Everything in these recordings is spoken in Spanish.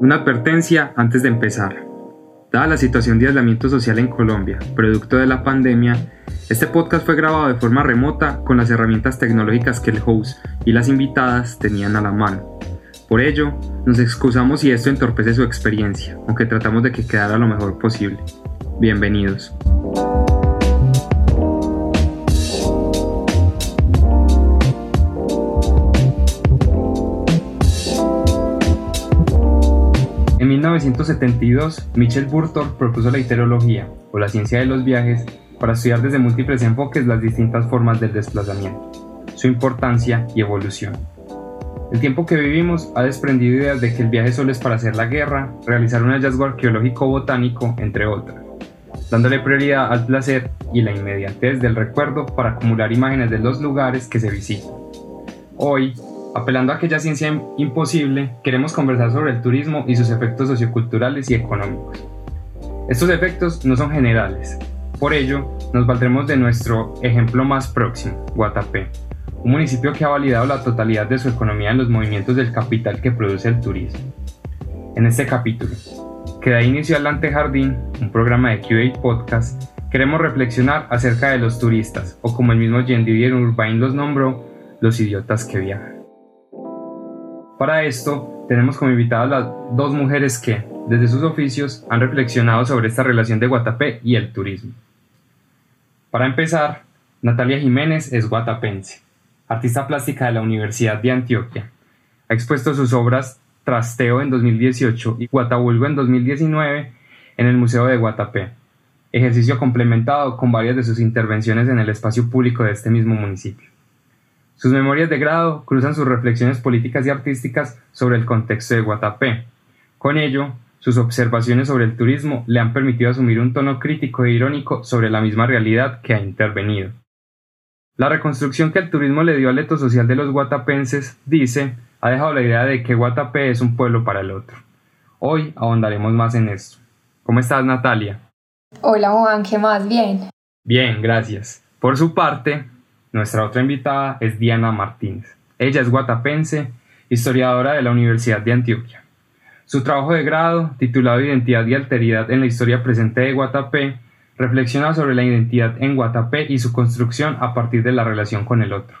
Una advertencia antes de empezar. Dada la situación de aislamiento social en Colombia, producto de la pandemia, este podcast fue grabado de forma remota con las herramientas tecnológicas que el host y las invitadas tenían a la mano. Por ello, nos excusamos si esto entorpece su experiencia, aunque tratamos de que quedara lo mejor posible. Bienvenidos. 1972, Michel Burtor propuso la iterología, o la ciencia de los viajes, para estudiar desde múltiples enfoques las distintas formas del desplazamiento, su importancia y evolución. El tiempo que vivimos ha desprendido ideas de que el viaje solo es para hacer la guerra, realizar un hallazgo arqueológico botánico, entre otras, dándole prioridad al placer y la inmediatez del recuerdo para acumular imágenes de los lugares que se visitan. Hoy, Apelando a aquella ciencia imposible, queremos conversar sobre el turismo y sus efectos socioculturales y económicos. Estos efectos no son generales, por ello nos valdremos de nuestro ejemplo más próximo, Guatapé, un municipio que ha validado la totalidad de su economía en los movimientos del capital que produce el turismo. En este capítulo, que da inicio al Antejardín, un programa de QA Podcast, queremos reflexionar acerca de los turistas, o como el mismo Jean Didier Urbain los nombró, los idiotas que viajan. Para esto, tenemos como invitadas las dos mujeres que, desde sus oficios, han reflexionado sobre esta relación de Guatapé y el turismo. Para empezar, Natalia Jiménez es guatapense, artista plástica de la Universidad de Antioquia. Ha expuesto sus obras Trasteo en 2018 y Guatabulgo en 2019 en el Museo de Guatapé, ejercicio complementado con varias de sus intervenciones en el espacio público de este mismo municipio. Sus memorias de grado cruzan sus reflexiones políticas y artísticas sobre el contexto de Guatapé. Con ello, sus observaciones sobre el turismo le han permitido asumir un tono crítico e irónico sobre la misma realidad que ha intervenido. La reconstrucción que el turismo le dio al leto social de los guatapenses, dice, ha dejado la idea de que Guatapé es un pueblo para el otro. Hoy ahondaremos más en esto. ¿Cómo estás, Natalia? Hola, Juan, ¿qué más? Bien. Bien, gracias. Por su parte, nuestra otra invitada es Diana Martínez. Ella es guatapense, historiadora de la Universidad de Antioquia. Su trabajo de grado, titulado Identidad y Alteridad en la Historia Presente de Guatapé, reflexiona sobre la identidad en Guatapé y su construcción a partir de la relación con el otro.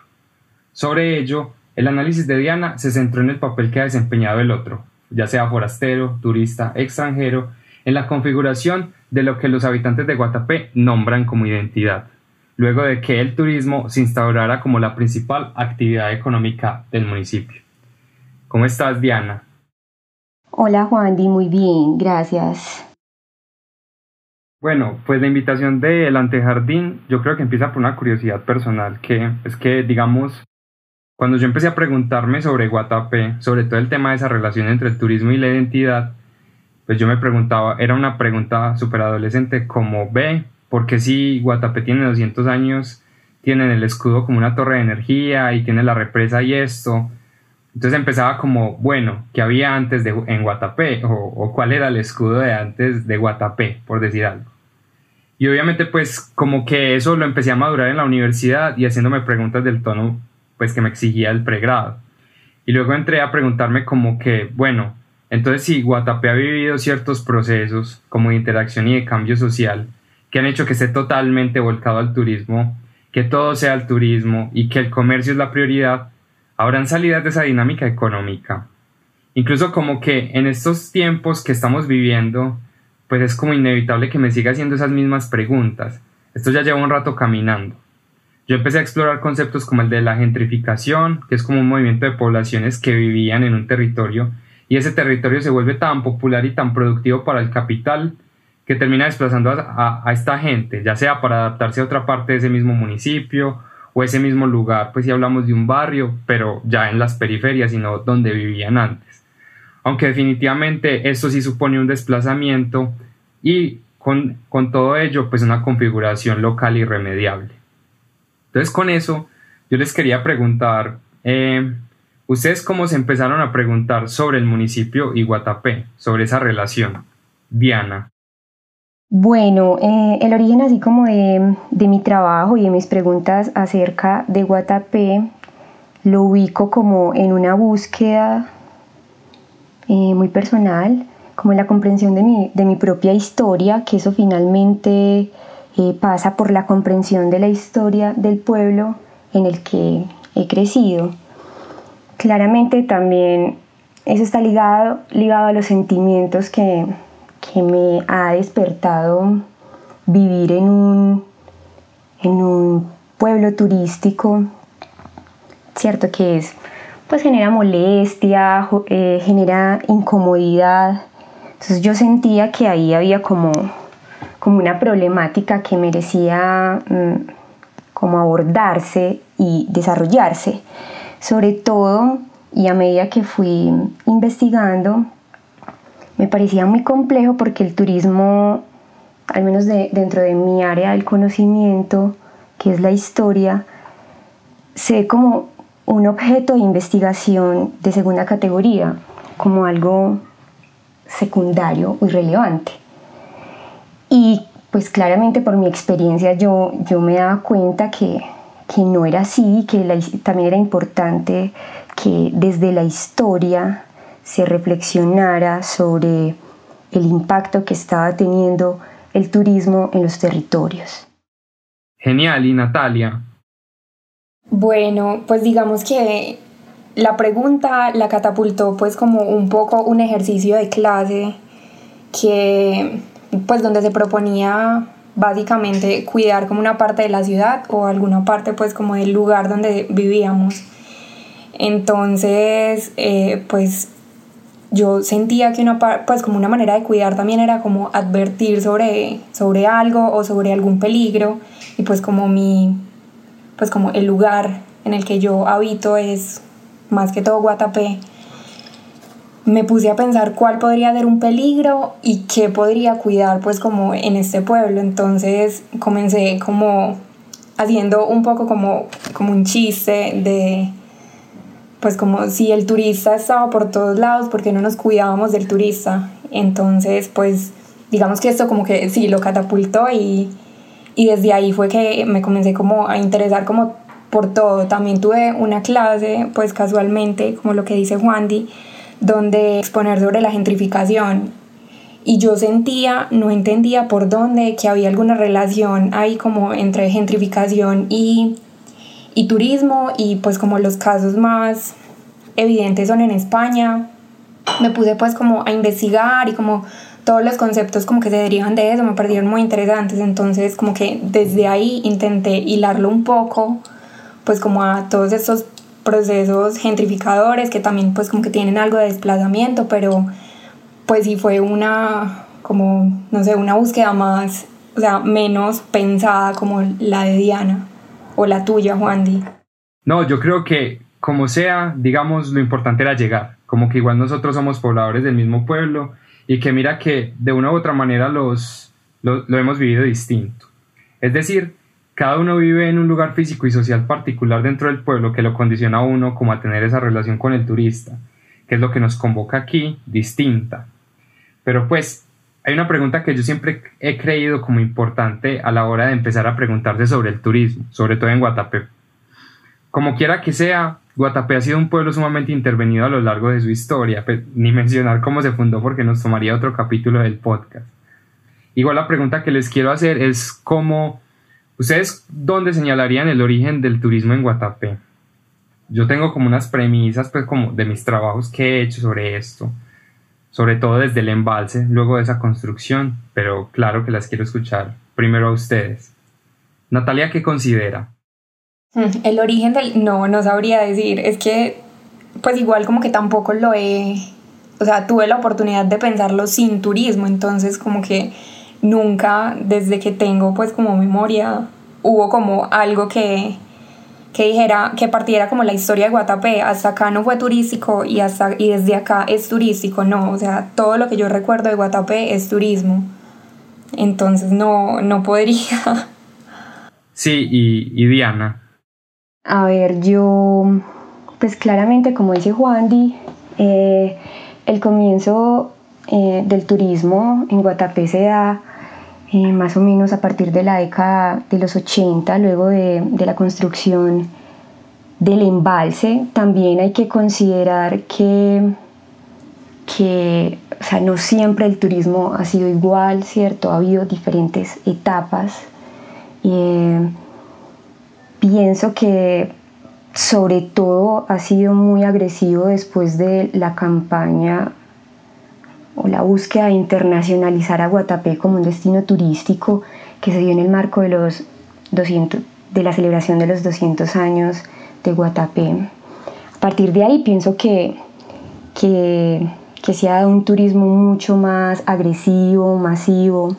Sobre ello, el análisis de Diana se centró en el papel que ha desempeñado el otro, ya sea forastero, turista, extranjero, en la configuración de lo que los habitantes de Guatapé nombran como identidad luego de que el turismo se instaurara como la principal actividad económica del municipio. ¿Cómo estás, Diana? Hola, Juan, muy bien, gracias. Bueno, pues la invitación del Antejardín yo creo que empieza por una curiosidad personal, que es que, digamos, cuando yo empecé a preguntarme sobre Guatapé, sobre todo el tema de esa relación entre el turismo y la identidad, pues yo me preguntaba, era una pregunta súper adolescente como, ve, porque si Guatapé tiene 200 años, tienen el escudo como una torre de energía y tiene la represa y esto. Entonces empezaba como, bueno, ¿qué había antes de, en Guatapé? O, cuál era el escudo de antes de Guatapé, por decir algo. Y obviamente pues como que eso lo empecé a madurar en la universidad y haciéndome preguntas del tono pues que me exigía el pregrado. Y luego entré a preguntarme como que, bueno, entonces si Guatapé ha vivido ciertos procesos como de interacción y de cambio social, que han hecho que esté totalmente volcado al turismo, que todo sea el turismo y que el comercio es la prioridad, habrán salidas de esa dinámica económica. Incluso como que en estos tiempos que estamos viviendo, pues es como inevitable que me siga haciendo esas mismas preguntas. Esto ya lleva un rato caminando. Yo empecé a explorar conceptos como el de la gentrificación, que es como un movimiento de poblaciones que vivían en un territorio y ese territorio se vuelve tan popular y tan productivo para el capital que termina desplazando a, esta gente, ya sea para adaptarse a otra parte de ese mismo municipio o ese mismo lugar, pues si hablamos de un barrio, pero ya en las periferias, sino donde vivían antes. Aunque definitivamente esto sí supone un desplazamiento y con, todo ello, pues una configuración local irremediable. Entonces con eso, yo les quería preguntar, eh, ¿ustedes cómo se empezaron a preguntar sobre el municipio y Guatapé, sobre esa relación? Diana. Bueno, eh, el origen así como de, mi trabajo y de mis preguntas acerca de Guatapé lo ubico como en una búsqueda eh, muy personal, como la comprensión de mi, de mi propia historia, que eso finalmente eh, pasa por la comprensión de la historia del pueblo en el que he crecido. Claramente también eso está ligado, ligado a los sentimientos que, que me ha despertado vivir en un, en un pueblo turístico, cierto que es, pues genera molestia, eh, genera incomodidad. Entonces yo sentía que ahí había como, como una problemática que merecía mm, como abordarse y desarrollarse. Sobre todo, y a medida que fui investigando, me parecía muy complejo porque el turismo, al menos dentro de mi área del conocimiento, que es la historia, se ve como un objeto de investigación de segunda categoría, como algo secundario o irrelevante. Y pues claramente por mi experiencia yo, yo me daba cuenta que, que no era así, que también era importante que desde la historia se reflexionara sobre el impacto que estaba teniendo el turismo en los territorios. Genial, y Natalia. Bueno, pues digamos que la pregunta la catapultó pues como un poco un ejercicio de clase que pues donde se proponía básicamente cuidar como una parte de la ciudad o alguna parte pues como del lugar donde vivíamos. Entonces, eh, pues yo sentía que una pues como una manera de cuidar también era como advertir sobre, sobre algo o sobre algún peligro. Y pues como mi pues como el lugar en el que yo habito es más que todo Guatapé me puse a pensar cuál podría ser un peligro y qué podría cuidar pues como en este pueblo. Entonces comencé como haciendo un poco como como un chiste de pues como si el turista estaba por todos lados, porque no nos cuidábamos del turista? Entonces, pues digamos que esto como que sí lo catapultó y, y desde ahí fue que me comencé como a interesar como por todo. También tuve una clase, pues casualmente, como lo que dice Juan Di, donde exponer sobre la gentrificación. Y yo sentía, no entendía por dónde, que había alguna relación ahí como entre gentrificación y y turismo y pues como los casos más evidentes son en España. Me puse pues como a investigar y como todos los conceptos como que se derivan de eso me parecieron muy interesantes, entonces como que desde ahí intenté hilarlo un poco pues como a todos estos procesos gentrificadores que también pues como que tienen algo de desplazamiento, pero pues sí fue una como no sé, una búsqueda más, o sea, menos pensada como la de Diana o la tuya, Juan Di? No, yo creo que como sea, digamos, lo importante era llegar, como que igual nosotros somos pobladores del mismo pueblo y que mira que de una u otra manera los, lo, hemos vivido distinto. Es decir, cada uno vive en un lugar físico y social particular dentro del pueblo que lo condiciona a uno como a tener esa relación con el turista, que es lo que nos convoca aquí, distinta. Pero pues hay una pregunta que yo siempre he creído como importante a la hora de empezar a preguntarse sobre el turismo, sobre todo en Guatapé. Como quiera que sea, Guatapé ha sido un pueblo sumamente intervenido a lo largo de su historia, ni mencionar cómo se fundó porque nos tomaría otro capítulo del podcast. Igual la pregunta que les quiero hacer es cómo, ¿ustedes dónde señalarían el origen del turismo en Guatapé? Yo tengo como unas premisas pues como de mis trabajos que he hecho sobre esto sobre todo desde el embalse, luego de esa construcción, pero claro que las quiero escuchar primero a ustedes. Natalia, ¿qué considera? Mm, el origen del... No, no sabría decir. Es que, pues igual como que tampoco lo he... O sea, tuve la oportunidad de pensarlo sin turismo, entonces como que nunca, desde que tengo pues como memoria, hubo como algo que, que dijera, que partiera como la historia de Guatapé, hasta acá no fue turístico y, hasta, y desde acá es turístico, no, o sea, todo lo que yo recuerdo de Guatapé es turismo, entonces no, no podría. Sí, y, Diana. A ver, yo, pues claramente, como dice Juan Di, eh, el comienzo eh, del turismo en Guatapé se da eh, más o menos a partir de la década de los 80, luego de, la construcción del embalse. También hay que considerar que, que o sea, no siempre el turismo ha sido igual, ¿cierto? Ha habido diferentes etapas. Eh, pienso que sobre todo ha sido muy agresivo después de la campaña o la búsqueda de internacionalizar a Guatapé como un destino turístico que se dio en el marco de, los 200, de la celebración de los 200 años de Guatapé. A partir de ahí pienso que, que, que se ha dado un turismo mucho más agresivo, masivo,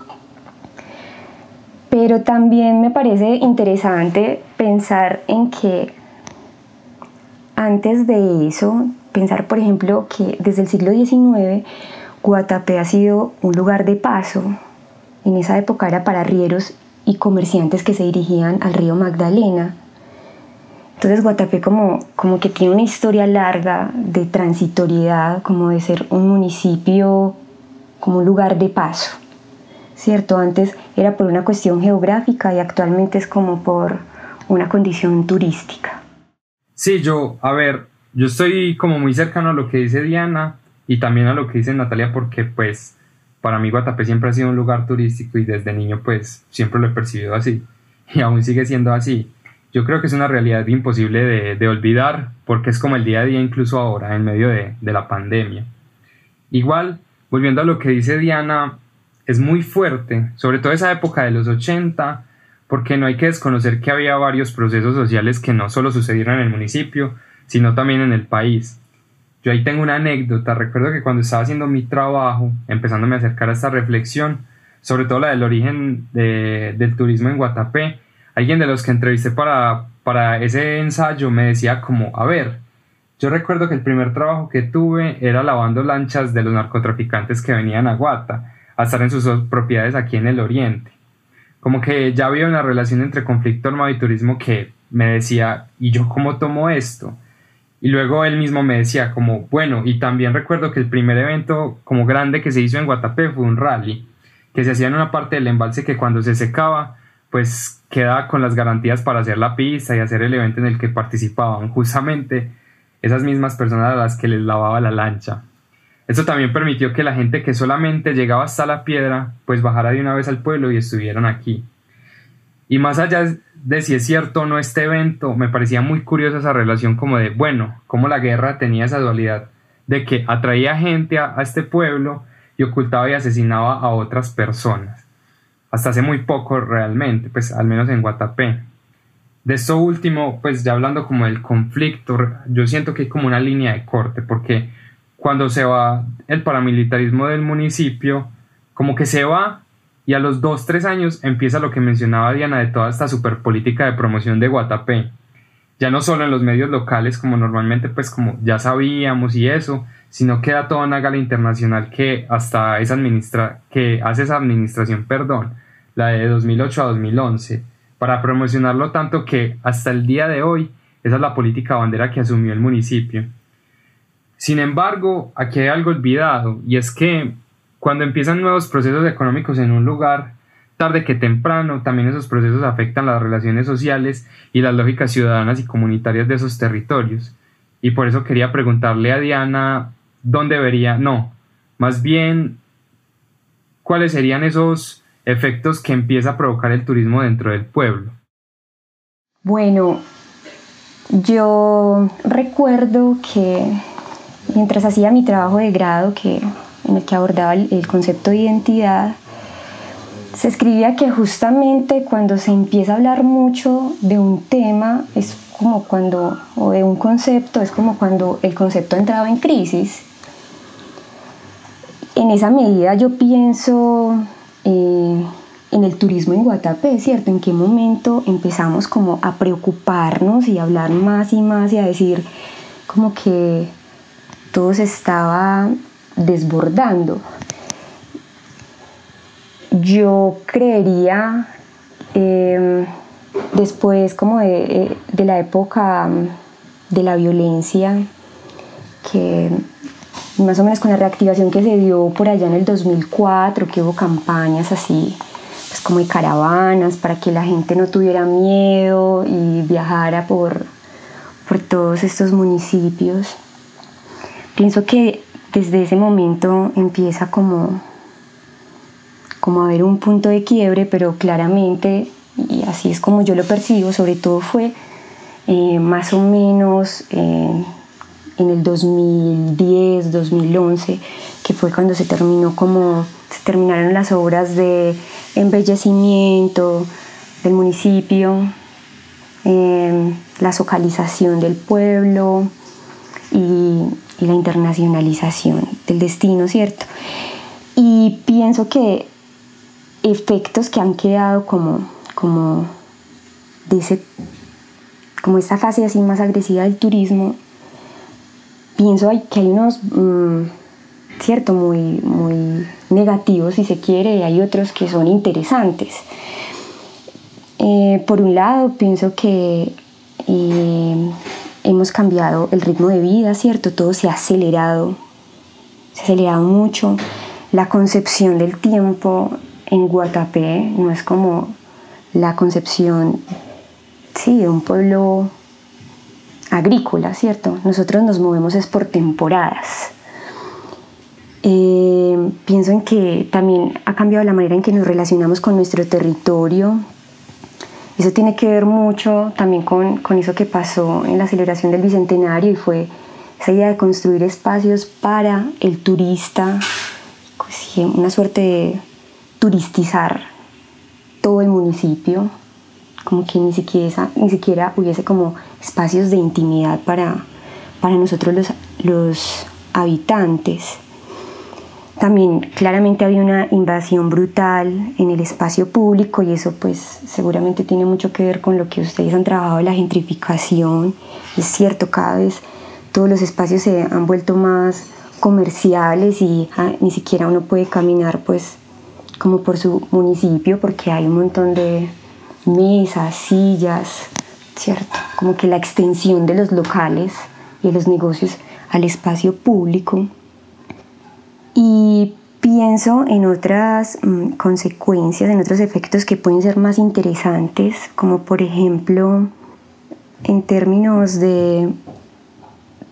pero también me parece interesante pensar en que antes de eso, pensar por ejemplo que desde el siglo XIX Guatapé ha sido un lugar de paso. En esa época era para arrieros y comerciantes que se dirigían al río Magdalena. Entonces Guatapé como, como que tiene una historia larga de transitoriedad, como de ser un municipio, como un lugar de paso. ¿Cierto? Antes era por una cuestión geográfica y actualmente es como por una condición turística. Sí, yo, a ver, yo estoy como muy cercano a lo que dice Diana y también a lo que dice Natalia porque pues para mí Guatapé siempre ha sido un lugar turístico y desde niño pues siempre lo he percibido así y aún sigue siendo así. Yo creo que es una realidad imposible de, olvidar porque es como el día a día incluso ahora en medio de, de la pandemia. Igual, volviendo a lo que dice Diana, es muy fuerte, sobre todo esa época de los 80, porque no hay que desconocer que había varios procesos sociales que no solo sucedieron en el municipio, sino también en el país. Yo ahí tengo una anécdota, recuerdo que cuando estaba haciendo mi trabajo, empezándome a acercar a esta reflexión, sobre todo la del origen del turismo en Guatapé, alguien de los que entrevisté para, para ese ensayo me decía como, a ver, yo recuerdo que el primer trabajo que tuve era lavando lanchas de los narcotraficantes que venían a Guata, a estar en sus propiedades aquí en el oriente. Como que ya había una relación entre conflicto armado y turismo que me decía, ¿y yo cómo tomo esto? Y luego él mismo me decía como, bueno, y también recuerdo que el primer evento como grande que se hizo en Guatapé fue un rally, que se hacía en una parte del embalse que cuando se secaba, pues quedaba con las garantías para hacer la pista y hacer el evento en el que participaban justamente esas mismas personas a las que les lavaba la lancha. Esto también permitió que la gente que solamente llegaba hasta la piedra, pues bajara de una vez al pueblo y estuvieran aquí. Y más allá de si es cierto o no este evento, me parecía muy curiosa esa relación como de, bueno, cómo la guerra tenía esa dualidad de que atraía gente a, este pueblo y ocultaba y asesinaba a otras personas. Hasta hace muy poco realmente, pues al menos en Guatapé. De esto último, pues ya hablando como del conflicto, yo siento que hay como una línea de corte, porque cuando se va el paramilitarismo del municipio, como que se va y a los 2-3 años empieza lo que mencionaba Diana de toda esta superpolítica de promoción de Guatapé. Ya no solo en los medios locales como normalmente pues como ya sabíamos y eso, sino que da toda una gala internacional que hasta esa administra que hace esa administración, perdón, la de 2008 a 2011, para promocionarlo tanto que hasta el día de hoy esa es la política bandera que asumió el municipio. Sin embargo, aquí hay algo olvidado y es que cuando empiezan nuevos procesos económicos en un lugar, tarde que temprano, también esos procesos afectan las relaciones sociales y las lógicas ciudadanas y comunitarias de esos territorios. Y por eso quería preguntarle a Diana dónde vería, no, más bien, cuáles serían esos efectos que empieza a provocar el turismo dentro del pueblo. Bueno, yo recuerdo que mientras hacía mi trabajo de grado, que en el que abordaba el, concepto de identidad, se escribía que justamente cuando se empieza a hablar mucho de un tema, es como cuando, o de un concepto, es como cuando el concepto entraba en crisis. En esa medida yo pienso eh, en el turismo en Guatapé, ¿cierto? En qué momento empezamos como a preocuparnos y a hablar más y más y a decir como que todo se estaba desbordando. Yo creería, em, después como eh, de, la época mm, de la violencia, que más o menos con la reactivación que se dio por allá en el 2004, que hubo campañas así, pues como de caravanas para que la gente no tuviera miedo y viajara por, por todos estos municipios. Pienso que desde ese momento empieza como, como a haber un punto de quiebre, pero claramente, y así es como yo lo percibo, sobre todo fue eh, más o menos en el 2010, 2011, que fue cuando se terminó como, se terminaron las obras de embellecimiento del municipio, eh, la localización del pueblo y, la internacionalización del destino, ¿cierto? Y pienso que efectos que han quedado como, como, de como esta fase así más agresiva del turismo, pienso que hay unos, mm, cierto, muy, muy negativos si se quiere, y hay otros que son interesantes. Eh, por un lado, pienso que eh, hemos cambiado el ritmo de vida, ¿cierto? Todo se ha acelerado, se ha acelerado mucho. La concepción del tiempo en Guatapé no es como la concepción, sí, de un pueblo agrícola, ¿cierto? Nosotros nos movemos es por temporadas. Eh, pienso en que también ha cambiado la manera en que nos relacionamos con nuestro territorio, eso tiene que ver mucho también con, con eso que pasó en la celebración del Bicentenario y fue esa idea de construir espacios para el turista, pues, una suerte de turistizar todo el municipio, como que ni siquiera, ni siquiera hubiese como espacios de intimidad para, para nosotros los, los habitantes. También claramente había una invasión brutal en el espacio público y eso pues seguramente tiene mucho que ver con lo que ustedes han trabajado la gentrificación. Es cierto, cada vez todos los espacios se han vuelto más comerciales y ah, ni siquiera uno puede caminar pues como por su municipio porque hay un montón de mesas, sillas, ¿cierto? Como que la extensión de los locales y de los negocios al espacio público y pienso en otras mm, consecuencias, en otros efectos que pueden ser más interesantes, como por ejemplo en términos de,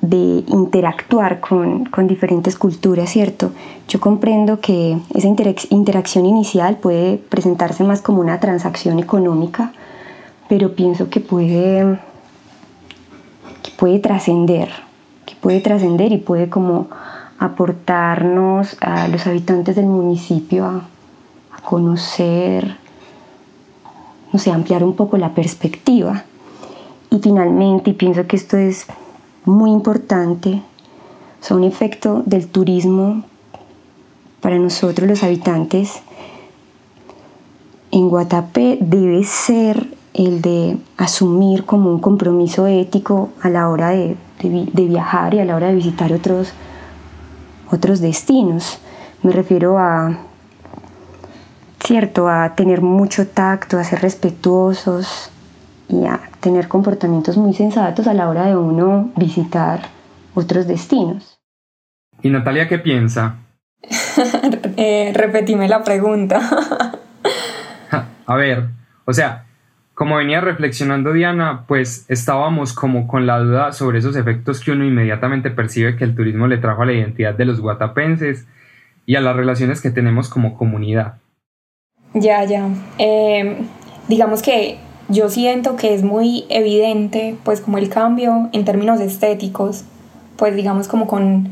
de interactuar con, con, diferentes culturas, ¿cierto? Yo comprendo que esa interacción inicial puede presentarse más como una transacción económica, pero pienso que puede, que puede trascender, que puede trascender y puede como aportarnos a los habitantes del municipio a, conocer, no sé, ampliar un poco la perspectiva. Y finalmente, y pienso que esto es muy importante, son un efecto del turismo para nosotros los habitantes en Guatapé debe ser el de asumir como un compromiso ético a la hora de, de viajar y a la hora de visitar otros otros destinos. Me refiero a, cierto, a tener mucho tacto, a ser respetuosos y a tener comportamientos muy sensatos a la hora de uno visitar otros destinos. ¿Y Natalia qué piensa? eh, repetime la pregunta. a ver, o sea, como venía reflexionando Diana, pues estábamos como con la duda sobre esos efectos que uno inmediatamente percibe que el turismo le trajo a la identidad de los guatapenses y a las relaciones que tenemos como comunidad. Ya, ya. Em, digamos que yo siento que es muy evidente, pues como el cambio en términos estéticos, pues digamos como con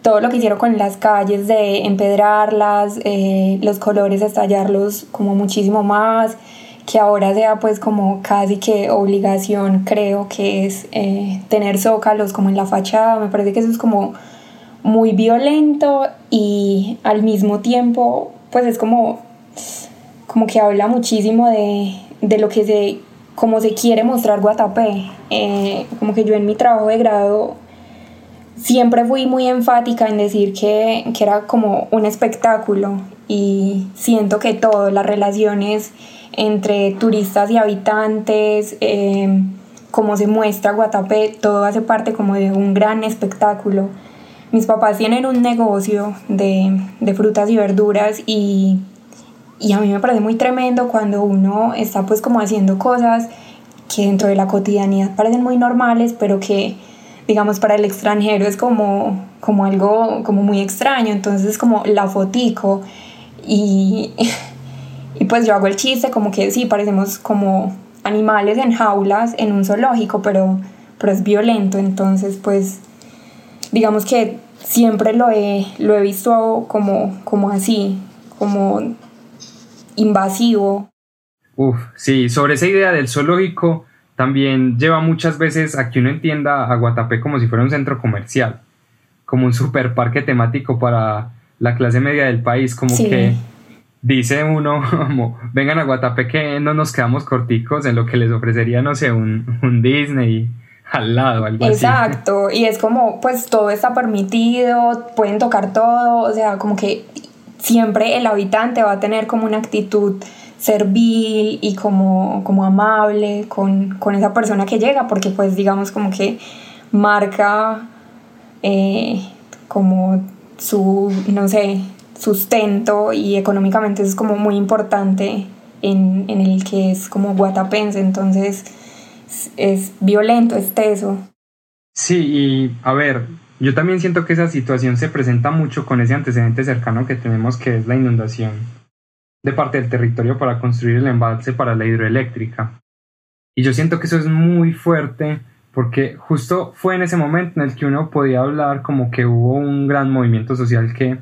todo lo que hicieron con las calles de empedrarlas, eh, los colores estallarlos como muchísimo más, que ahora sea pues como casi que obligación creo que es eh, tener zócalos como en la fachada, me parece que eso es como muy violento y al mismo tiempo pues es como, como que habla muchísimo de, de lo que se, como se quiere mostrar Guatapé, eh, como que yo en mi trabajo de grado siempre fui muy enfática en decir que, que era como un espectáculo y siento que todo, las relaciones entre turistas y habitantes, eh, cómo se muestra Guatapé, todo hace parte como de un gran espectáculo. Mis papás tienen un negocio de, de frutas y verduras y, y, a mí me parece muy tremendo cuando uno está pues como haciendo cosas que dentro de la cotidianidad parecen muy normales, pero que digamos para el extranjero es como como algo como muy extraño, entonces como la fotico y, y pues yo hago el chiste como que sí, parecemos como animales en jaulas en un zoológico, pero, pero es violento, entonces pues digamos que siempre lo he, lo he visto como, como así, como invasivo. Uf, sí, sobre esa idea del zoológico también lleva muchas veces a que uno entienda a Guatapé como si fuera un centro comercial, como un super parque temático para la clase media del país, como que dice uno como vengan a Guatapé que no nos quedamos corticos en lo que les ofrecería, no sé, un, un Disney al lado, algo Exacto, y es como, pues todo está permitido, pueden tocar todo, o sea, como que siempre el habitante va a tener como una actitud servil y como, como amable con, esa persona que llega, porque pues digamos como que marca eh, como su, no sé, sustento y económicamente es como muy importante en, en el que es como guatapense, entonces es, violento, es teso. Sí, y a ver, yo también siento que esa situación se presenta mucho con ese antecedente cercano que tenemos que es la inundación de parte del territorio para construir el embalse para la hidroeléctrica. Y yo siento que eso es muy fuerte porque justo fue en ese momento en el que uno podía hablar como que hubo un gran movimiento social que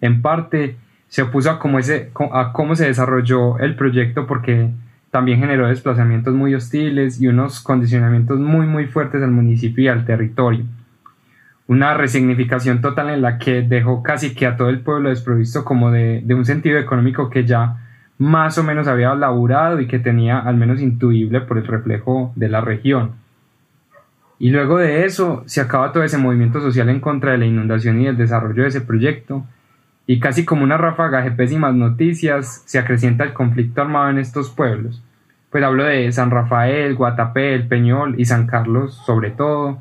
en parte se opuso a cómo, ese, a cómo se desarrolló el proyecto porque también generó desplazamientos muy hostiles y unos condicionamientos muy muy fuertes al municipio y al territorio. Una resignificación total en la que dejó casi que a todo el pueblo desprovisto como de, de un sentido económico que ya más o menos había laburado y que tenía al menos intuible por el reflejo de la región. Y luego de eso se acaba todo ese movimiento social en contra de la inundación y el desarrollo de ese proyecto, y casi como una ráfaga de pésimas noticias se acrecienta el conflicto armado en estos pueblos. Pues hablo de San Rafael, Guatapé, El Peñol y San Carlos sobre todo,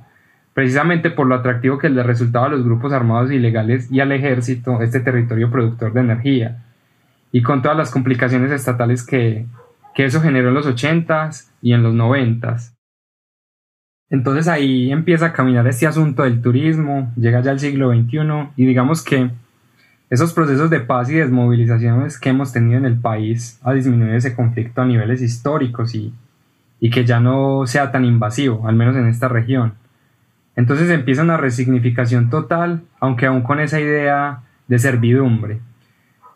precisamente por lo atractivo que le resultaba a los grupos armados ilegales y al ejército este territorio productor de energía, y con todas las complicaciones estatales que, que eso generó en los 80s y en los 90s. Entonces ahí empieza a caminar este asunto del turismo, llega ya al siglo XXI y digamos que esos procesos de paz y desmovilizaciones que hemos tenido en el país ha disminuido ese conflicto a niveles históricos y, y que ya no sea tan invasivo, al menos en esta región. Entonces empieza una resignificación total, aunque aún con esa idea de servidumbre.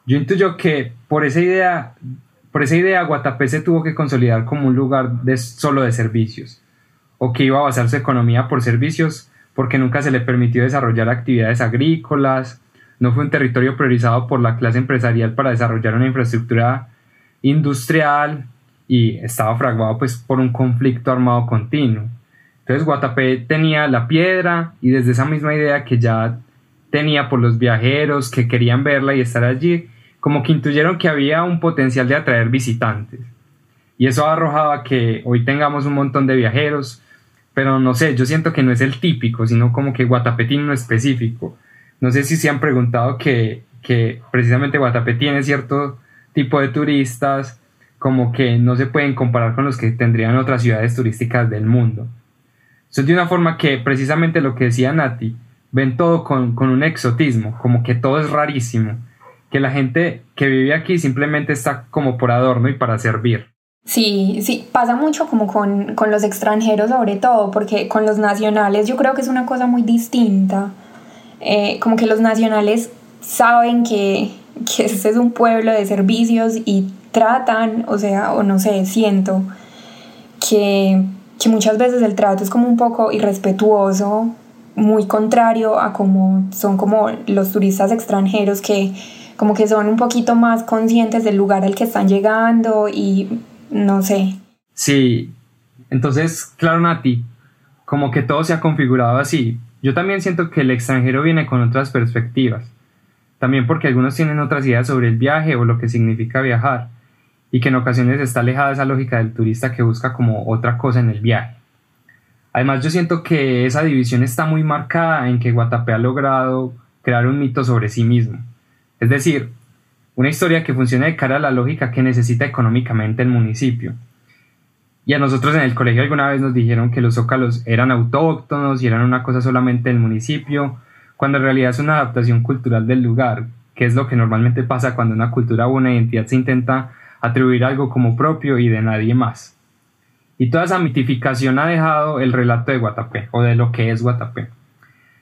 Yo intuyo que por esa idea, por esa idea Guatapé se tuvo que consolidar como un lugar de, solo de servicios, o que iba a basar su economía por servicios porque nunca se le permitió desarrollar actividades agrícolas, no fue un territorio priorizado por la clase empresarial para desarrollar una infraestructura industrial y estaba fraguado pues por un conflicto armado continuo. Entonces Guatapé tenía la piedra y desde esa misma idea que ya tenía por los viajeros que querían verla y estar allí, como que intuyeron que había un potencial de atraer visitantes. Y eso arrojaba que hoy tengamos un montón de viajeros, pero no sé, yo siento que no es el típico, sino como que Guatapé tiene uno específico. No sé si se han preguntado que, precisamente Guatapé tiene cierto tipo de turistas como que no se pueden comparar con los que tendrían otras ciudades turísticas del mundo. Eso de una forma que precisamente lo que decía Nati, ven todo con, un exotismo, como que todo es rarísimo, que la gente que vive aquí simplemente está como por adorno y para servir. Sí, sí, pasa mucho como con, con los extranjeros sobre todo, porque con los nacionales yo creo que es una cosa muy distinta eh, como que los nacionales saben que, que este es un pueblo de servicios y tratan, o sea, o no sé, siento que, que muchas veces el trato es como un poco irrespetuoso, muy contrario a como son como los turistas extranjeros que como que son un poquito más conscientes del lugar al que están llegando y no sé. Sí, entonces, claro, Nati, como que todo se ha configurado así, yo también siento que el extranjero viene con otras perspectivas, también porque algunos tienen otras ideas sobre el viaje o lo que significa viajar, y que en ocasiones está alejada esa lógica del turista que busca como otra cosa en el viaje. Además yo siento que esa división está muy marcada en que Guatapé ha logrado crear un mito sobre sí mismo, es decir, una historia que funciona de cara a la lógica que necesita económicamente el municipio, y a nosotros en el colegio alguna vez nos dijeron que los zócalos eran autóctonos y eran una cosa solamente del municipio, cuando en realidad es una adaptación cultural del lugar, que es lo que normalmente pasa cuando una cultura o una identidad se intenta atribuir algo como propio y de nadie más. Y toda esa mitificación ha dejado el relato de Guatapé, o de lo que es Guatapé.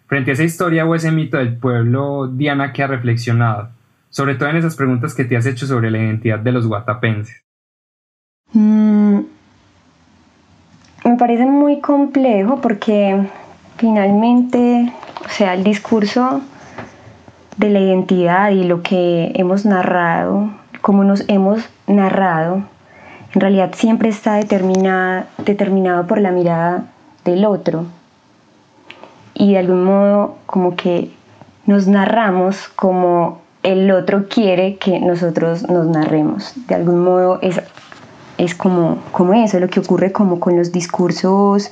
Frente a esa historia o ese mito del pueblo, Diana, que ha reflexionado, sobre todo en esas preguntas que te has hecho sobre la identidad de los guatapenses. Mm, me parece muy complejo porque finalmente, o sea, el discurso de la identidad y lo que hemos narrado, como nos hemos narrado, en realidad siempre está determinado por la mirada del otro. Y de algún modo como que nos narramos como el otro quiere que nosotros nos narremos. De algún modo es, es como, como eso, lo que ocurre como con los discursos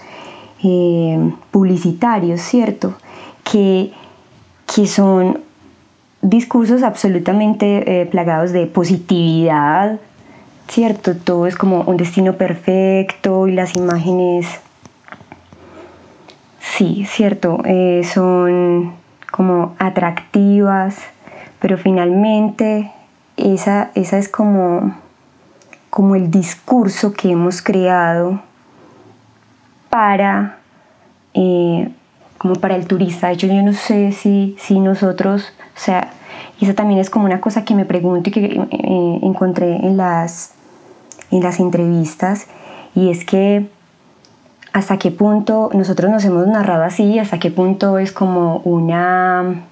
eh, publicitarios, ¿cierto? Que, que son discursos absolutamente eh, plagados de positividad, ¿cierto? Todo es como un destino perfecto y las imágenes, sí, ¿cierto? Eh, son como atractivas, pero finalmente esa, esa es como, como el discurso que hemos creado para, eh, como para el turista. De hecho, yo no sé si, si nosotros, o sea, y eso también es como una cosa que me pregunto y que eh, encontré en las, en las entrevistas, y es que hasta qué punto nosotros nos hemos narrado así, hasta qué punto es como una,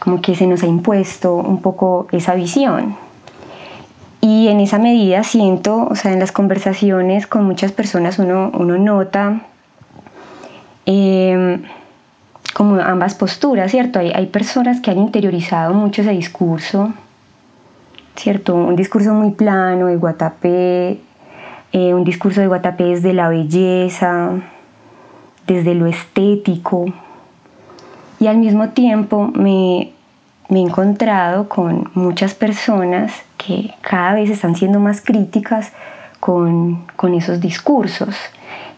como que se nos ha impuesto un poco esa visión. Y en esa medida siento, o sea, en las conversaciones con muchas personas uno, uno nota eh, como ambas posturas, ¿cierto? Hay, hay personas que han interiorizado mucho ese discurso, ¿cierto? Un discurso muy plano de Guatapé, eh, un discurso de Guatapé desde la belleza, desde lo estético. Y al mismo tiempo me, me he encontrado con muchas personas que cada vez están siendo más críticas con, con esos discursos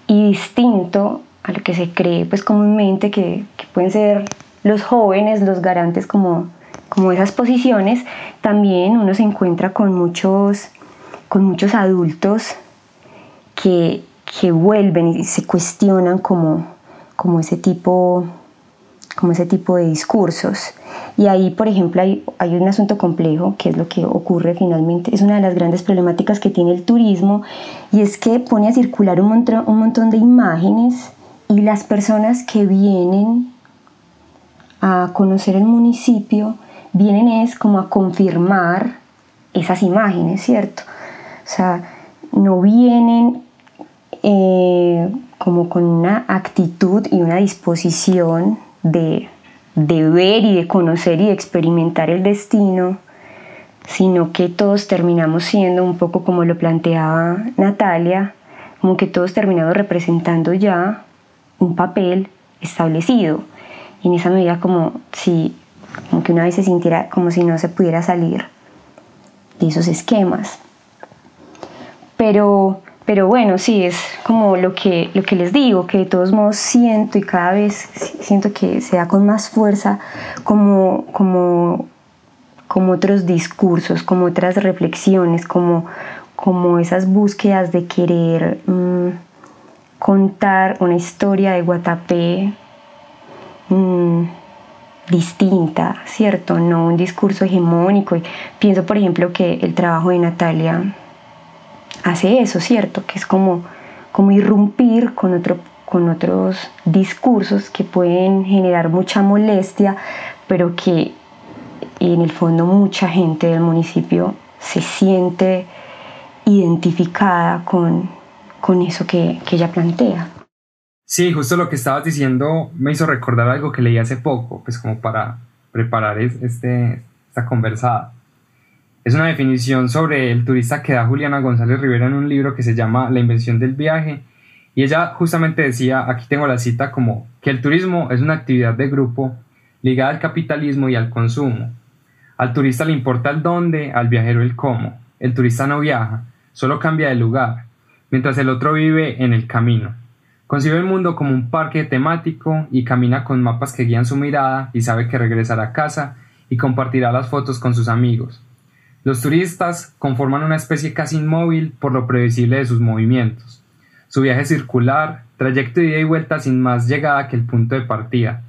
y distinto a lo que se cree pues comúnmente que, que pueden ser los jóvenes los garantes como, como esas posiciones, también uno se encuentra con muchos, con muchos adultos que, que vuelven y se cuestionan como, como ese tipo como ese tipo de discursos. Y ahí, por ejemplo, hay, hay, un asunto complejo, que es lo que ocurre finalmente, es una de las grandes problemáticas que tiene el turismo, y es que pone a circular un montón, un montón de imágenes y las personas que vienen a conocer el municipio vienen es como a confirmar esas imágenes, ¿cierto? O sea, no vienen eh, como con una actitud y una disposición de, de ver y de conocer y de experimentar el destino, sino que todos terminamos siendo un poco como lo planteaba Natalia, como que todos terminamos representando ya un papel establecido. Y en esa medida como si como una vez se sintiera como si no se pudiera salir de esos esquemas. Pero pero bueno, sí, es como lo que, lo que les digo, que de todos modos siento y cada vez siento que se da con más fuerza como, como, como otros discursos, como otras reflexiones, como, como esas búsquedas de querer mm, contar una historia de Guatapé mm, distinta, ¿cierto? No un discurso hegemónico. Pienso, por ejemplo, que el trabajo de Natalia hace eso, ¿cierto? Que es como, como irrumpir con, otro, con otros discursos que pueden generar mucha molestia, pero que en el fondo mucha gente del municipio se siente identificada con, con eso que, que ella plantea. Sí, justo lo que estabas diciendo me hizo recordar algo que leí hace poco, pues como para preparar este, esta conversada. Es una definición sobre el turista que da Juliana González Rivera en un libro que se llama La invención del viaje. Y ella justamente decía, aquí tengo la cita como, que el turismo es una actividad de grupo ligada al capitalismo y al consumo. Al turista le importa el dónde, al viajero el cómo. El turista no viaja, solo cambia de lugar, mientras el otro vive en el camino. Concibe el mundo como un parque temático y camina con mapas que guían su mirada y sabe que regresará a casa y compartirá las fotos con sus amigos. Los turistas conforman una especie casi inmóvil por lo previsible de sus movimientos. Su viaje circular, trayecto de ida y vuelta sin más llegada que el punto de partida.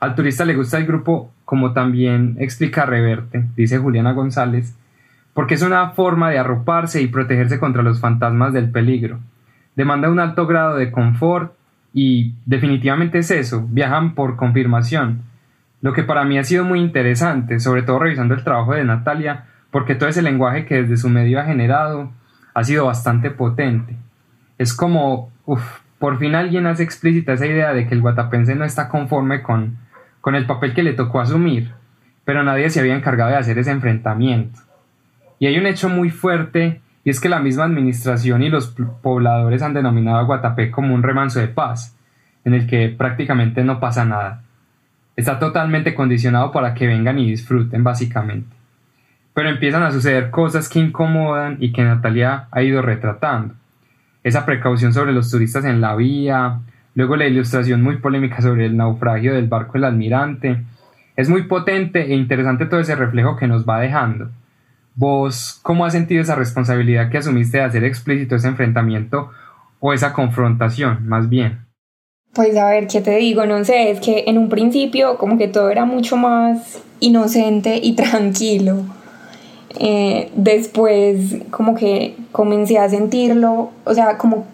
Al turista le gusta el grupo como también explica Reverte, dice Juliana González, porque es una forma de arroparse y protegerse contra los fantasmas del peligro. Demanda un alto grado de confort y definitivamente es eso, viajan por confirmación. Lo que para mí ha sido muy interesante, sobre todo revisando el trabajo de Natalia, porque todo ese lenguaje que desde su medio ha generado ha sido bastante potente. Es como, uff, por fin alguien hace explícita esa idea de que el guatapense no está conforme con, con el papel que le tocó asumir, pero nadie se había encargado de hacer ese enfrentamiento. Y hay un hecho muy fuerte y es que la misma administración y los pobladores han denominado a Guatapé como un remanso de paz, en el que prácticamente no pasa nada. Está totalmente condicionado para que vengan y disfruten básicamente. Pero empiezan a suceder cosas que incomodan y que Natalia ha ido retratando. Esa precaución sobre los turistas en la vía, luego la ilustración muy polémica sobre el naufragio del barco El Almirante. Es muy potente e interesante todo ese reflejo que nos va dejando. ¿Vos cómo has sentido esa responsabilidad que asumiste de hacer explícito ese enfrentamiento o esa confrontación, más bien? Pues a ver, ¿qué te digo? No sé, es que en un principio como que todo era mucho más inocente y tranquilo. Eh, después como que comencé a sentirlo, o sea, como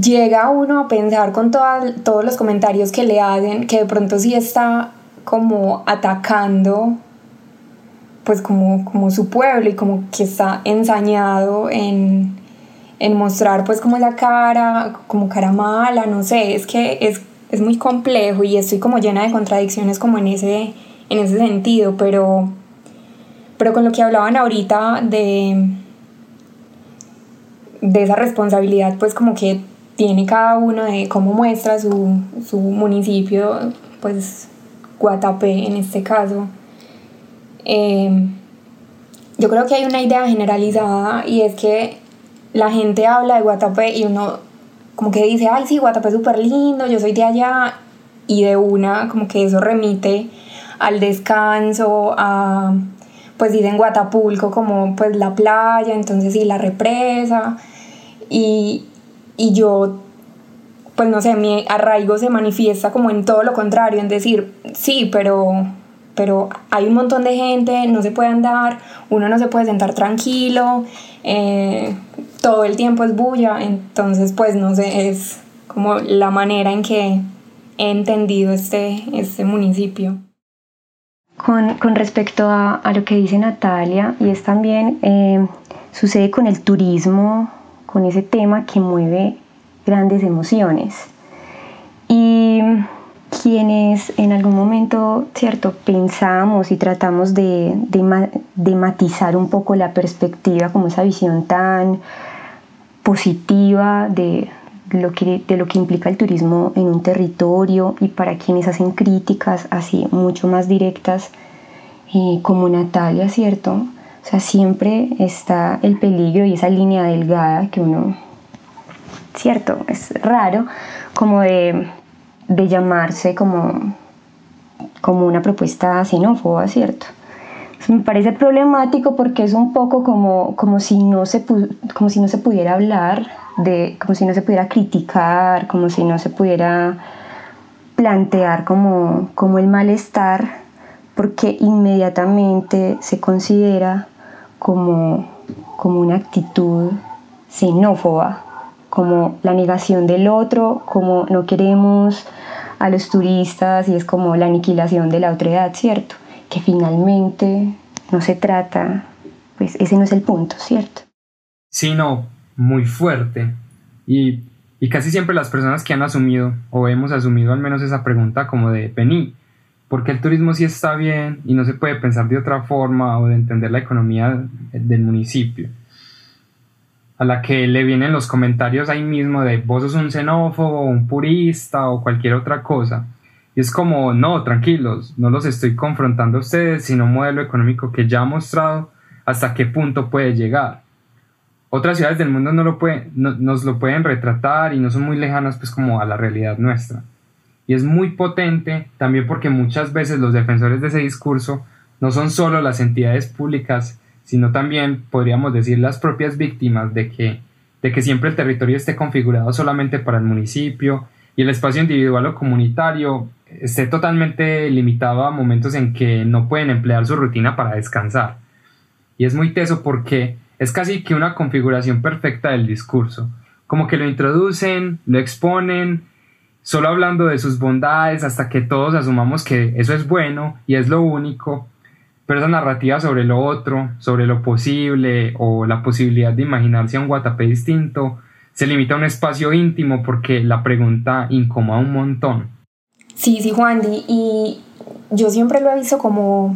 llega uno a pensar con todos los comentarios que le hacen que de pronto sí está como atacando pues como, como su pueblo y como que está ensañado en, en mostrar pues como la cara, como cara mala, no sé, es que es, es muy complejo y estoy como llena de contradicciones como en ese, en ese sentido, pero, pero con lo que hablaban ahorita de, de esa responsabilidad pues como que tiene cada uno de cómo muestra su, su municipio, pues Guatapé en este caso Em, yo creo que hay una idea generalizada y es que la gente habla de Guatapé y uno como que dice, ay sí, Guatapé es súper lindo, yo soy de allá y de una como que eso remite al descanso, a pues dicen Guatapulco como pues la playa, entonces sí, la represa y, y yo pues no sé, mi arraigo se manifiesta como en todo lo contrario, en decir, sí, pero pero hay un montón de gente, no se puede andar, uno no se puede sentar tranquilo, eh, todo el tiempo es bulla, entonces pues no sé, es como la manera en que he entendido este, este municipio. Con, con respecto a, a, lo que dice Natalia, y es también, eh, sucede con el turismo, con ese tema que mueve grandes emociones. Quienes en algún momento, cierto, pensamos y tratamos de, de, matizar un poco la perspectiva, como esa visión tan positiva de lo, que, de lo que implica el turismo en un territorio y para quienes hacen críticas así mucho más directas, eh, como Natalia, ¿cierto? O sea, siempre está el peligro y esa línea delgada que uno, cierto, es raro, como de de llamarse como, como una propuesta xenófoba, ¿cierto? me parece problemático porque es un poco como, como, si no se, como si no se pudiera hablar, de, como si no se pudiera criticar, como si no se pudiera plantear como, como el malestar, porque inmediatamente se considera como, como una actitud xenófoba, como la negación del otro, como no queremos a los turistas y es como la aniquilación de la edad, ¿cierto? Que finalmente no se trata, pues ese no es el punto, ¿cierto? Sí, no, muy fuerte. Y, y casi siempre las personas que han asumido, o hemos asumido al menos esa pregunta como de, vení, ¿por qué el turismo sí está bien y no se puede pensar de otra forma o de entender la economía del municipio? A la que le vienen los comentarios ahí mismo de vos sos un xenófobo, un purista o cualquier otra cosa. Y es como, no, tranquilos, no los estoy confrontando a ustedes, sino un modelo económico que ya ha mostrado hasta qué punto puede llegar. otras ciudades del mundo no lo puede, nos lo pueden retratar y no son muy lejanas pues como a la realidad nuestra. Y es muy potente también porque muchas veces los defensores de ese discurso no son solo las entidades públicas, sino también podríamos decir las propias víctimas de que, de que siempre el territorio esté configurado solamente para el municipio y el espacio individual o comunitario esté totalmente limitado a momentos en que no pueden emplear su rutina para descansar. Y es muy teso porque es casi que una configuración perfecta del discurso, como que lo introducen, lo exponen, solo hablando de sus bondades hasta que todos asumamos que eso es bueno y es lo único, pero esa narrativa sobre lo otro, sobre lo posible o la posibilidad de imaginarse un Guatapé distinto, se limita a un espacio íntimo porque la pregunta incomoda un montón. Sí, sí, Juan, y yo siempre lo he visto como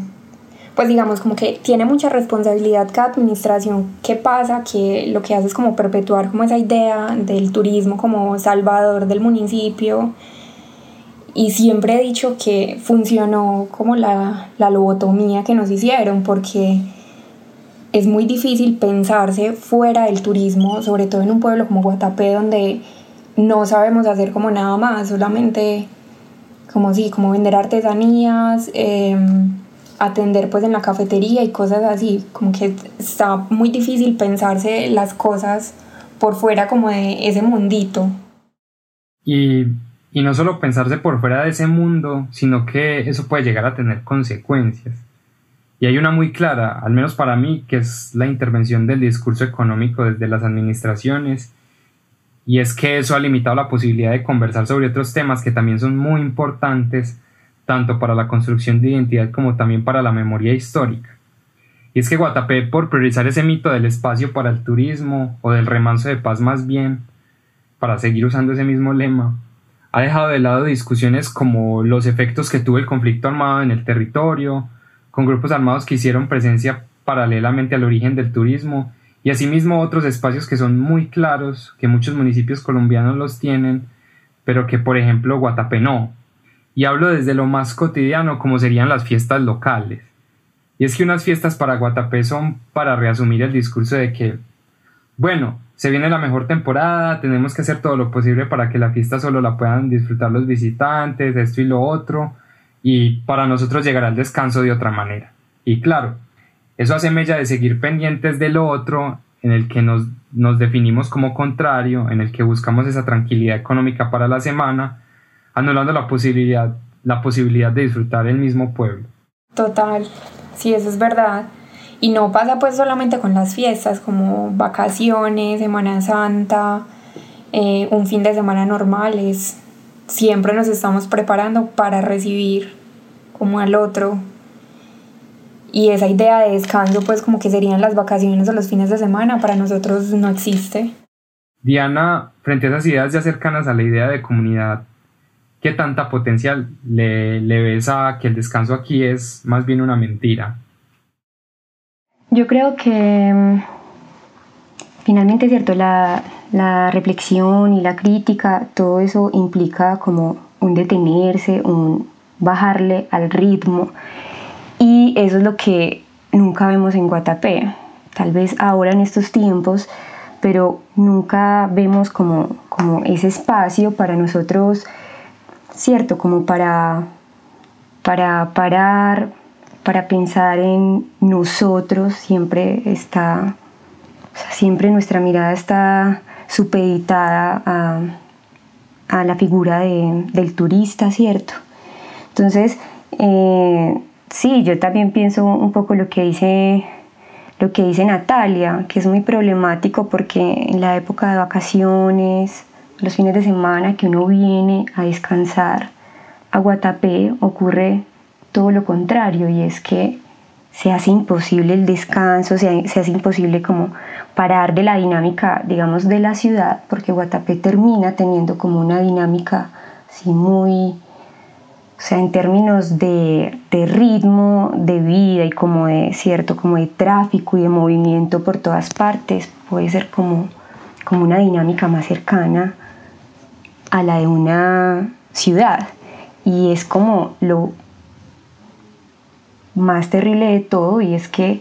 pues digamos como que tiene mucha responsabilidad cada administración que pasa, que lo que hace es como perpetuar como esa idea del turismo como salvador del municipio. Y siempre he dicho que funcionó como la, la lobotomía que nos hicieron, porque es muy difícil pensarse fuera del turismo, sobre todo en un pueblo como Guatapé, donde no sabemos hacer como nada más, solamente como sí, como vender artesanías, eh, atender pues en la cafetería y cosas así, como que está muy difícil pensarse las cosas por fuera como de ese mundito. Y, y no solo pensarse por fuera de ese mundo, sino que eso puede llegar a tener consecuencias. Y hay una muy clara, al menos para mí, que es la intervención del discurso económico desde las administraciones, y es que eso ha limitado la posibilidad de conversar sobre otros temas que también son muy importantes tanto para la construcción de identidad como también para la memoria histórica. Y es que Guatapé, por priorizar ese mito del espacio para el turismo, o del remanso de paz más bien, para seguir usando ese mismo lema, ha dejado de lado discusiones como los efectos que tuvo el conflicto armado en el territorio, con grupos armados que hicieron presencia paralelamente al origen del turismo, y asimismo otros espacios que son muy claros, que muchos municipios colombianos los tienen, pero que por ejemplo Guatapé no, y hablo desde lo más cotidiano como serían las fiestas locales. Y es que unas fiestas para Guatapé son para reasumir el discurso de que, bueno, se viene la mejor temporada, tenemos que hacer todo lo posible para que la fiesta solo la puedan disfrutar los visitantes, esto y lo otro, y para nosotros llegar al descanso de otra manera. Y claro, eso hace mella de seguir pendientes de lo otro, en el que nos, nos definimos como contrario, en el que buscamos esa tranquilidad económica para la semana, anulando la posibilidad, la posibilidad de disfrutar el mismo pueblo. Total, sí, eso es verdad. Y no pasa pues solamente con las fiestas, como vacaciones, Semana Santa, eh, un fin de semana normales. Siempre nos estamos preparando para recibir como al otro. Y esa idea de descanso, pues como que serían las vacaciones o los fines de semana, para nosotros no existe. Diana, frente a esas ideas ya cercanas a la idea de comunidad, ¿qué tanta potencial le, ves a que el descanso aquí es más bien una mentira? Yo creo que mm, finalmente cierto, la, la reflexión y la crítica, todo eso implica como un detenerse, un bajarle al ritmo y eso es lo que nunca vemos en Guatapé. Tal vez ahora en estos tiempos, pero nunca vemos como, como ese espacio para nosotros ¿cierto? Como para, para parar, para pensar en nosotros, siempre está, siempre nuestra mirada está supeditada a, la figura del turista, ¿cierto? Entonces, eh, sí, yo también pienso un poco lo que dice lo que dice Natalia, que es muy problemático porque en la época de vacaciones, los fines de semana que uno viene a descansar a Guatapé ocurre todo lo contrario y es que se hace imposible el descanso, se, hace imposible como parar de la dinámica, digamos, de la ciudad, porque Guatapé termina teniendo como una dinámica así muy, o sea, en términos de, de, ritmo de vida y como de, cierto, como de tráfico y de movimiento por todas partes, puede ser como, como una dinámica más cercana a la de una ciudad. Y es como lo más terrible de todo y es que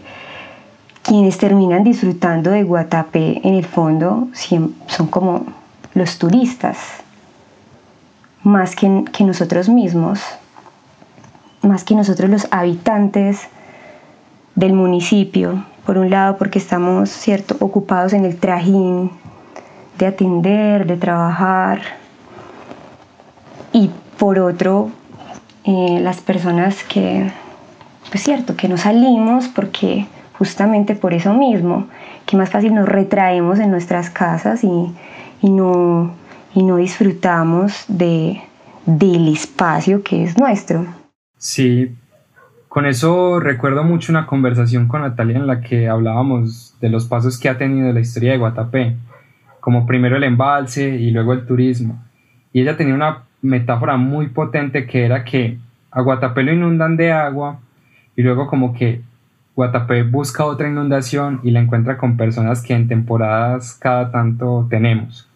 quienes terminan disfrutando de Guatapé en el fondo son como los turistas, más que, que nosotros mismos, más que nosotros los habitantes del municipio, por un lado porque estamos cierto ocupados en el trajín de atender, de trabajar y por otro eh, las personas que pues cierto que no salimos porque justamente por eso mismo que más fácil nos retraemos en nuestras casas y, no, y no disfrutamos de, del espacio que es nuestro. Sí, con eso recuerdo mucho una conversación con Natalia en la que hablábamos de los pasos que ha tenido la historia de Guatapé, como primero el embalse y luego el turismo. Y ella tenía una metáfora muy potente que era que a Guatapé lo inundan de agua y luego como que Guatapé busca otra inundación y la encuentra con personas que en temporadas cada tanto tenemos.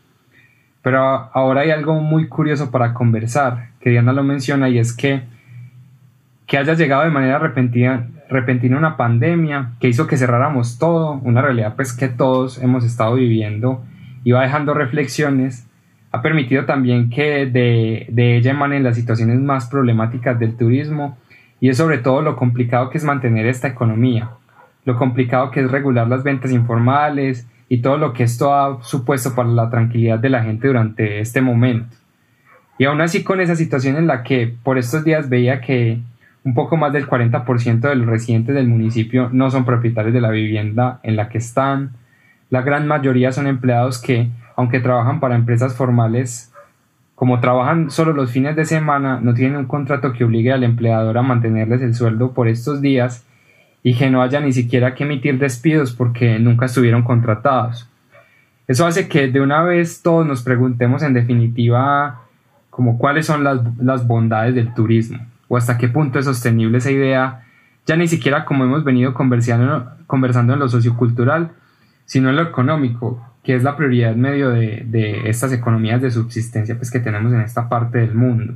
Pero ahora hay algo muy curioso para conversar, que Diana lo menciona, y es que que haya llegado de manera repentina, repentina una pandemia que hizo que cerráramos todo, una realidad pues que todos hemos estado viviendo y va dejando reflexiones, ha permitido también que de, de ella emanen las situaciones más problemáticas del turismo y es sobre todo lo complicado que es mantener esta economía, lo complicado que es regular las ventas informales y todo lo que esto ha supuesto para la tranquilidad de la gente durante este momento. Y aún así con esa situación en la que por estos días veía que un poco más del 40% de los residentes del municipio no son propietarios de la vivienda en la que están. La gran mayoría son empleados que, aunque trabajan para empresas formales, como trabajan solo los fines de semana, no tienen un contrato que obligue al empleador a mantenerles el sueldo por estos días y que no haya ni siquiera que emitir despidos porque nunca estuvieron contratados. Eso hace que de una vez todos nos preguntemos en definitiva como cuáles son las, las bondades del turismo o hasta qué punto es sostenible esa idea, ya ni siquiera como hemos venido conversando, conversando en lo sociocultural, sino en lo económico, que es la prioridad medio de, de estas economías de subsistencia pues, que tenemos en esta parte del mundo.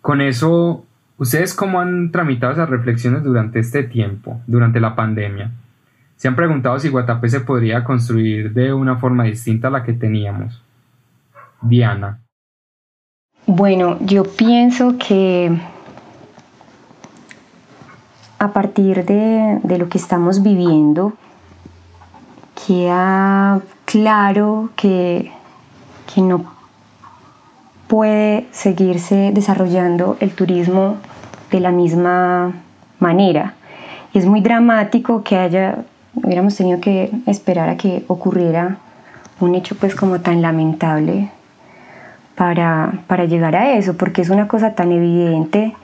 Con eso, ¿ustedes cómo han tramitado esas reflexiones durante este tiempo, durante la pandemia? ¿Se han preguntado si Guatapé se podría construir de una forma distinta a la que teníamos? Diana. Bueno, yo pienso que a partir de, lo que estamos viviendo, queda claro que, que no puede seguirse desarrollando el turismo de la misma manera. Es muy dramático que haya, hubiéramos tenido que esperar a que ocurriera un hecho pues como tan lamentable para, para llegar a eso, porque es una cosa tan evidente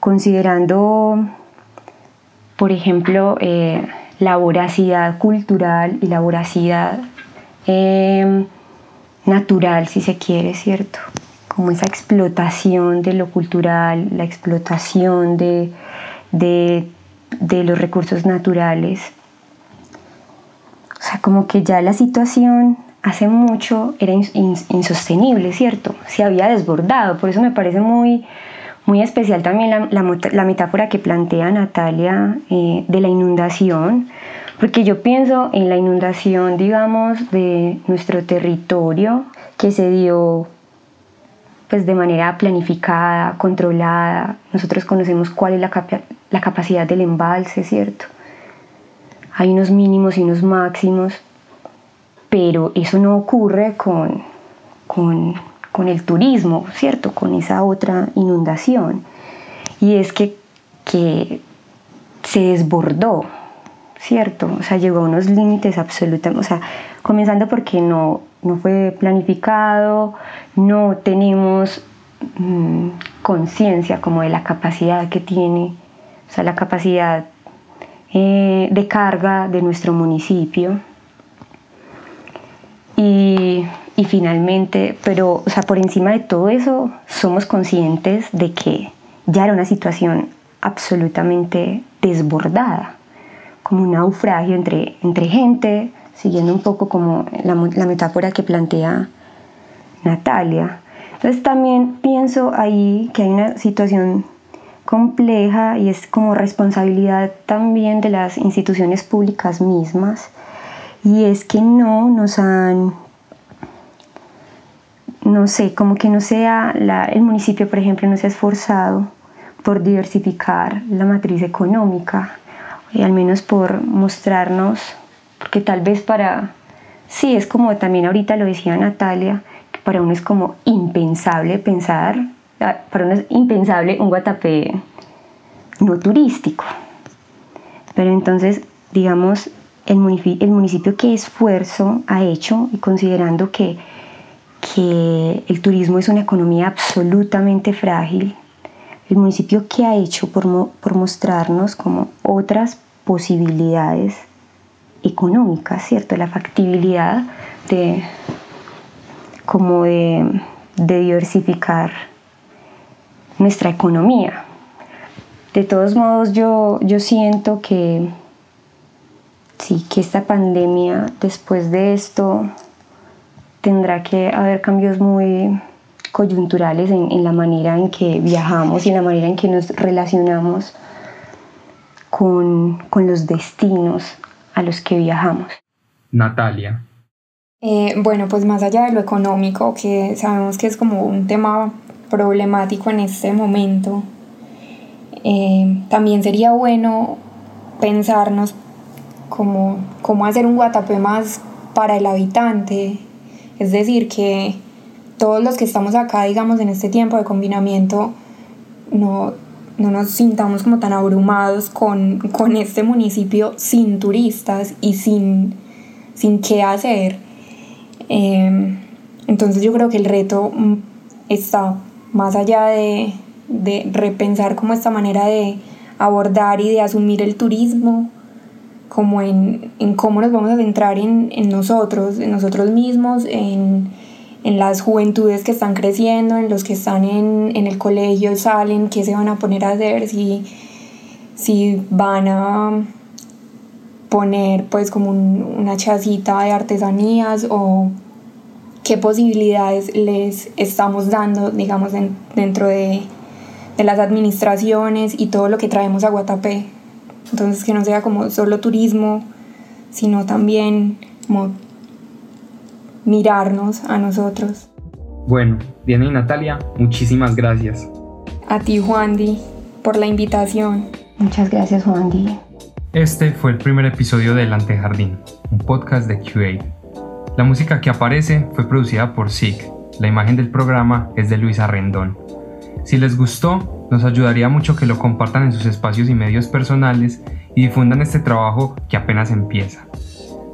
considerando, por ejemplo, eh, la voracidad cultural y la voracidad em, natural, si se quiere, ¿cierto? Como esa explotación de lo cultural, la explotación de, los recursos naturales. O sea, como que ya la situación hace mucho era insostenible, ¿cierto? Se había desbordado, por eso me parece muy, muy especial también la, metáfora que plantea Natalia eh, de la inundación, porque yo pienso en la inundación, digamos, de nuestro territorio que se dio pues de manera planificada, controlada. Nosotros conocemos cuál es la, la capacidad del embalse, ¿cierto? Hay unos mínimos y unos máximos, pero eso no ocurre con, con con el turismo, ¿cierto? Con esa otra inundación. Y es que, que se desbordó, ¿cierto? O sea, llegó a unos límites absolutos, o sea, comenzando porque no, no fue planificado, no tenemos mm, conciencia como de la capacidad que tiene, o sea, la capacidad eh, de carga de nuestro municipio. Y y finalmente, pero o sea, por encima de todo eso, somos conscientes de que ya era una situación absolutamente desbordada, como un naufragio entre, entre gente, siguiendo un poco como la, la metáfora que plantea Natalia. Entonces también pienso ahí que hay una situación compleja y es como responsabilidad también de las instituciones públicas mismas y es que no nos han no sé, como que no sea el municipio, por ejemplo, no se ha esforzado por diversificar la matriz económica, y al menos por mostrarnos, porque tal vez para, sí, es como también ahorita lo decía Natalia, para uno es como impensable pensar, ah, para uno es impensable un Guatapé no turístico. Pero entonces, digamos, el municipio, el municipio qué esfuerzo ha hecho y considerando que, que el turismo es una economía absolutamente frágil, el municipio qué ha hecho por, por mostrarnos como otras posibilidades económicas, ¿cierto? La factibilidad de como de diversificar nuestra economía. De todos modos, yo, yo siento que sí, que esta pandemia, después de esto, tendrá que haber cambios muy coyunturales en, la manera en que viajamos y en la manera en que nos relacionamos con, los destinos a los que viajamos. Natalia. Eh, bueno, pues más allá de lo económico, que sabemos que es como un tema problemático en este momento, eh, también sería bueno pensarnos como cómo hacer un Guatapé más para el habitante, es decir, que todos los que estamos acá, digamos, en este tiempo de confinamiento, no, no nos sintamos como tan abrumados con, con este municipio sin turistas y sin, sin qué hacer. Em, entonces yo creo que el reto mm, está más allá de, de repensar como esta manera de abordar y de asumir el turismo, como en, en cómo nos vamos a centrar en, en nosotros, en nosotros mismos, en en las juventudes que están creciendo, en los que están en, el colegio, salen, qué se van a poner a hacer, si, si van a poner pues como una chacita de artesanías o qué posibilidades les estamos dando, digamos, dentro de, de, las administraciones y todo lo que traemos a Guatapé. Entonces que no sea como solo turismo, sino también como mirarnos a nosotros. Bueno, Diana y Natalia, muchísimas gracias. A ti, Juan Di, por la invitación. Muchas gracias, Juan Di. Este fue el primer episodio de El Antejardín, un podcast de QA. La música que aparece fue producida por SIC. La imagen del programa es de Luisa Rendón. Si les gustó, nos ayudaría mucho que lo compartan en sus espacios y medios personales y difundan este trabajo que apenas empieza.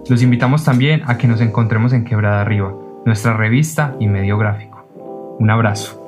Los invitamos también a que nos encontremos en Quebrada Arriba, nuestra revista y medio gráfico. Un abrazo.